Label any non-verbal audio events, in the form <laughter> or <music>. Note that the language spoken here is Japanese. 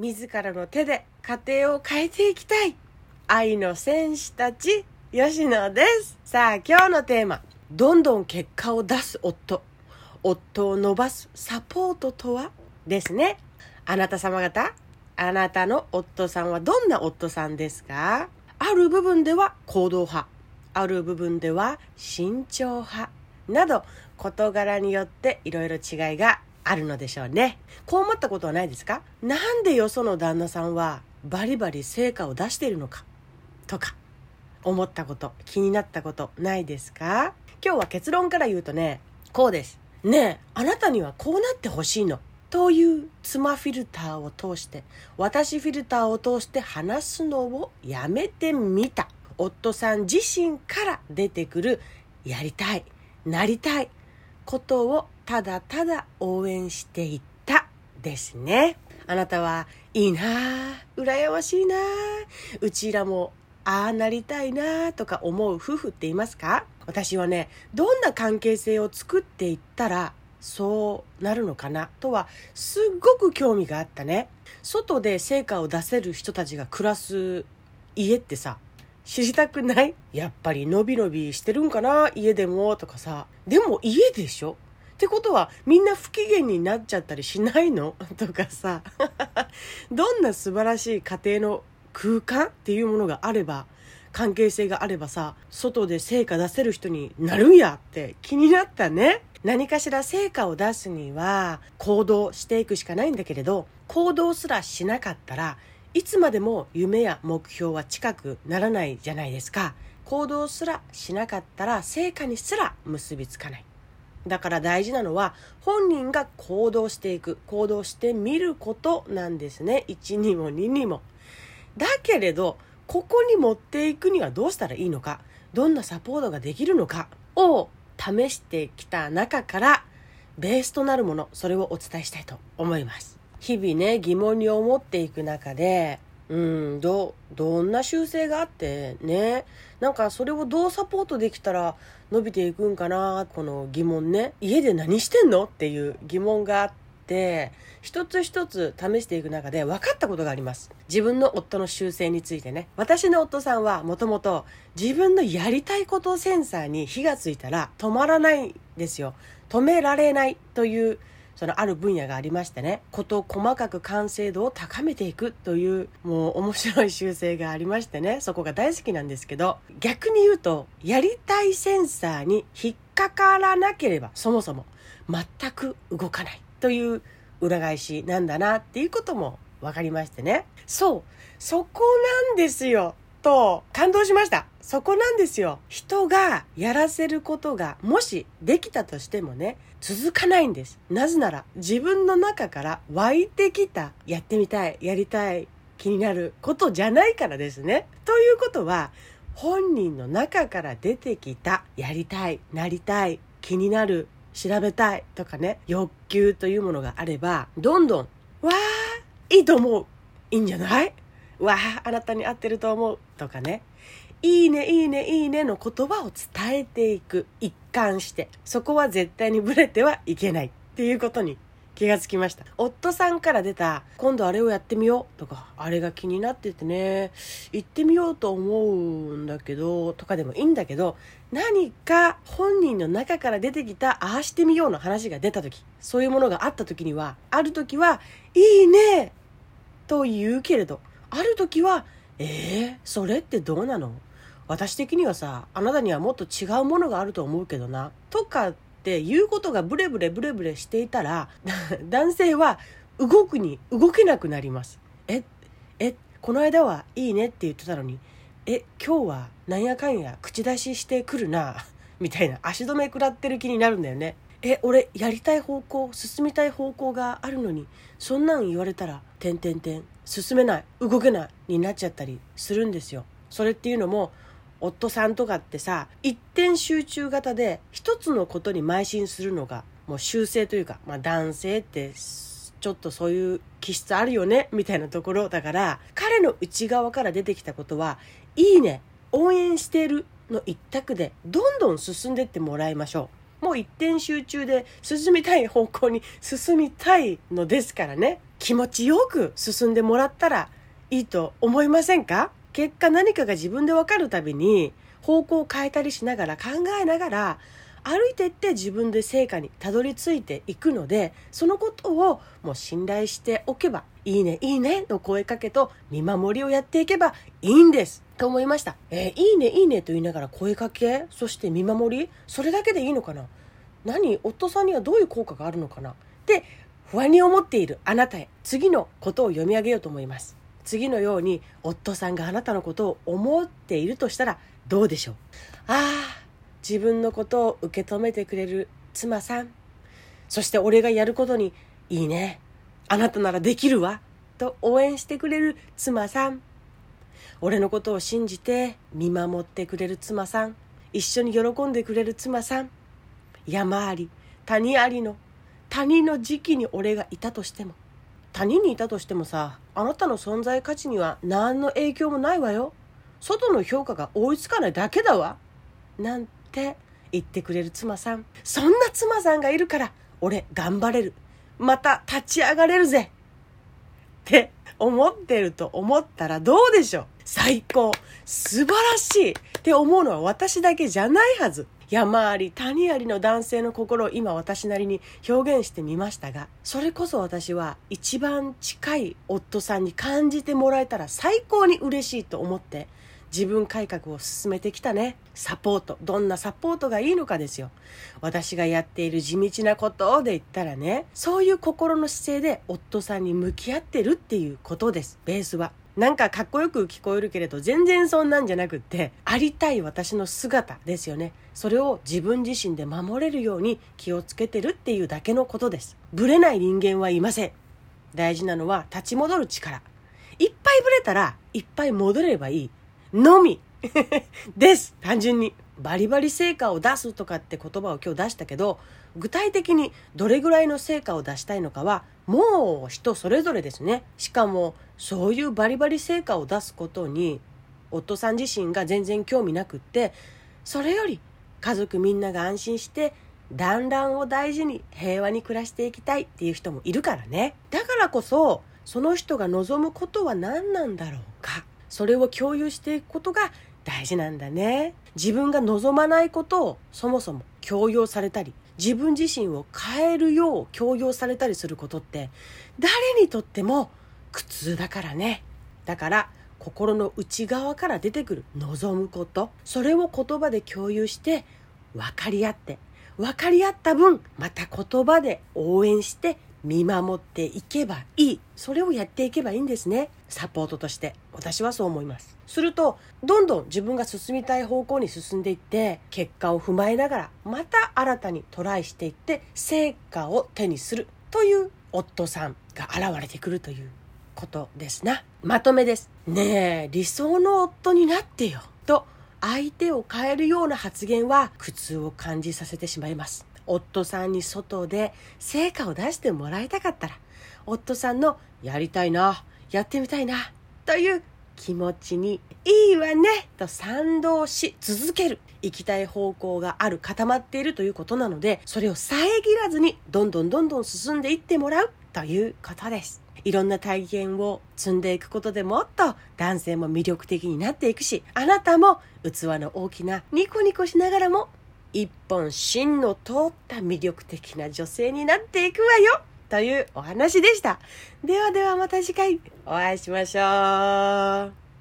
自らの手で家庭を変えていきたい。愛の戦士たち吉野です。さあ今日のテーマ。どんどん結果を出す夫。夫を伸ばすサポートとは？ですね。あなた様方あなたの夫さんはどんな夫さんですか？ある部分では行動派。ある部分では慎重派。など事柄によっていろいろ違いがあるのでしょうね。こう思ったことはないですか？なんでよその旦那さんはバリバリ成果を出しているのか？とか思ったこと気になったことないですか？今日は結論から言うとねこうです。ねえあなたにはこうなってほしいの。という妻フィルターを通して私フィルターを通して話すのをやめてみた。夫さん自身から出てくるやりたいなりたいことをただただ応援していったですね。あなたはいいなあ羨ましいなあうちらもああなりたいなとか思う夫婦っていますか？私はねどんな関係性を作っていったらそうなるのかな？とはすっごく興味があったね。外で成果を出せる人たちが暮らす家ってさ知りたくない？やっぱりのびのびしてるんかな家でもとかさ。でも家でしょ？ってことはみんな不機嫌になっちゃったりしないの？<laughs> とかさ。<laughs> どんな素晴らしい家庭の空間っていうものがあれば関係性があればさ外で成果出せる人になるんやって気になったね。何かしら成果を出すには行動していくしかないんだけれど行動すらしなかったらいつまでも夢や目標は近くならないじゃないですか。行動すらしなかったら成果にすら結びつかない。だから大事なのは本人が行動していく行動してみることなんですね。1にも2にも。だけれどここに持っていくにはどうしたらいいのかどんなサポートができるのかを試してきた中からベースとなるものそれをお伝えしたいと思います。日々ね疑問に思っていく中でうんどどんな修正があってね。なんかそれをどうサポートできたら伸びていくんかなこの疑問ね。家で何してんの？っていう疑問があって一つ一つ試していく中で分かったことがあります。自分の夫の修正についてね。私の夫さんはもともと自分のやりたいことセンサーに火がついたら止まらないですよ。止められないというそのある分野がありましてねこと細かく完成度を高めていくというもう面白い習性がありましてねそこが大好きなんですけど逆に言うとやりたいセンサーに引っかからなければそもそも全く動かないという裏返しなんだなっていうことも分かりましてね。そうそこなんですよ。と感動しました。そこなんですよ。人がやらせることがもしできたとしてもね続かないんです。なぜなら自分の中から湧いてきたやってみたいやりたい気になることじゃないからですね。ということは本人の中から出てきたやりたいなりたい気になる調べたいとかね欲求というものがあればどんどんわーいいと思う。いいんじゃない？わああなたに合ってると思う。とかね。いいねいいねいいねの言葉を伝えていく一貫して。そこは絶対にブレてはいけないっていうことに気がつきました。夫さんから出た今度あれをやってみようとか。あれが気になっててね。行ってみようと思うんだけど。とかでもいいんだけど。何か本人の中から出てきたああしてみようの話が出た時。そういうものがあった時にはある時はいいねと言うけれど。ある時はえー、それってどうなの？私的にはさあなたにはもっと違うものがあると思うけどな。とかって言うことがブレブレブレブレしていたら <laughs> 男性は動くに動けなくなります。ええこの間はいいねって言ってたのにえ今日はなんやかんや口出ししてくるなみたいな足止め食らってる気になるんだよね。え俺やりたい方向進みたい方向があるのにそんなん言われたら「てんてんてん進めない動けない」になっちゃったりするんですよ。それっていうのも夫さんとかってさ一点集中型で一つのことに邁進するのがもう習性というか、まあ、男性ってちょっとそういう気質あるよねみたいなところだから彼の内側から出てきたことは「いいね応援している」の一択でどんどん進んでってもらいましょう。もう一点集中で進みたい方向に進みたいのですからね。気持ちよく進んでもらったらいいと思いませんか？結果何かが自分で分かるたびに方向を変えたりしながら考えながら歩いていって自分で成果にたどり着いていくのでそのことをもう信頼しておけばいいねいいねの声かけと見守りをやっていけばいいんですと思いました、えー、いいねいいねと言いながら声かけ？そして見守り？それだけでいいのかな？何？夫さんにはどういう効果があるのかな？って不安に思っているあなたへ次のことを読み上げようと思います。次のように夫さんがあなたのことを思っているとしたらどうでしょう？ああ自分のことを受け止めてくれる妻さん。そして俺がやることにいいね。あなたならできるわ。と応援してくれる妻さん。俺のことを信じて見守ってくれる妻さん。一緒に喜んでくれる妻さん。山あり谷ありの谷の時期に俺がいたとしても。谷にいたとしてもさあなたの存在価値には何の影響もないわよ。外の評価が追いつかないだけだわ。なんてって言ってくれる妻さん。そんな妻さんがいるから俺頑張れる。また立ち上がれるぜ。って思ってると思ったらどうでしょう。最高。素晴らしい。って思うのは私だけじゃないはず。山あり谷ありの男性の心を今私なりに表現してみましたがそれこそ私は一番近い夫さんに感じてもらえたら最高に嬉しいと思って自分改革を進めてきたね。サポート。どんなサポートがいいのかですよ。私がやっている地道なことで言ったらねそういう心の姿勢で夫さんに向き合ってるっていうことです。ベースは。なんかかっこよく聞こえるけれど全然そんなんじゃなくってありたい私の姿ですよね。それを自分自身で守れるように気をつけてるっていうだけのことです。ブレない人間はいません。大事なのは立ち戻る力。いっぱいブレたらいっぱい戻ればいい。のみ。<laughs> です。単純に。バリバリ成果を出すとかって言葉を今日出したけど具体的にどれぐらいの成果を出したいのかはもう人それぞれですね。しかもそういうバリバリ成果を出すことに夫さん自身が全然興味なくってそれより家族みんなが安心して団らんを大事に平和に暮らしていきたいっていう人もいるからね。だからこそその人が望むことは何なんだろう。それを共有していくことが大事なんだね。自分が望まないことをそもそも強要されたり自分自身を変えるよう強要されたりすることって誰にとっても苦痛だからね。だから心の内側から出てくる望むこと。それを言葉で共有して分かり合って分かり合った分また言葉で応援して見守っていけばいい。それをやっていけばいいんですね。サポートとして。私はそう思います。するとどんどん自分が進みたい方向に進んでいって結果を踏まえながらまた新たにトライしていって成果を手にするという夫さんが現れてくるということですな。まとめです。ねえ理想の夫になってよ。と相手を変えるような発言は苦痛を感じさせてしまいます。夫さんに外で成果を出してもらいたかったら夫さんのやりたいなやってみたいなという気持ちにいいわねと賛同し続ける。行きたい方向がある固まっているということなのでそれを遮らずにどんどんどんどん進んでいってもらうということです。いろんな体験を積んでいくことでもっと男性も魅力的になっていくしあなたも器の大きなニコニコしながらも一本芯の通った魅力的な女性になっていくわよというお話でした。ではではまた次回お会いしましょう。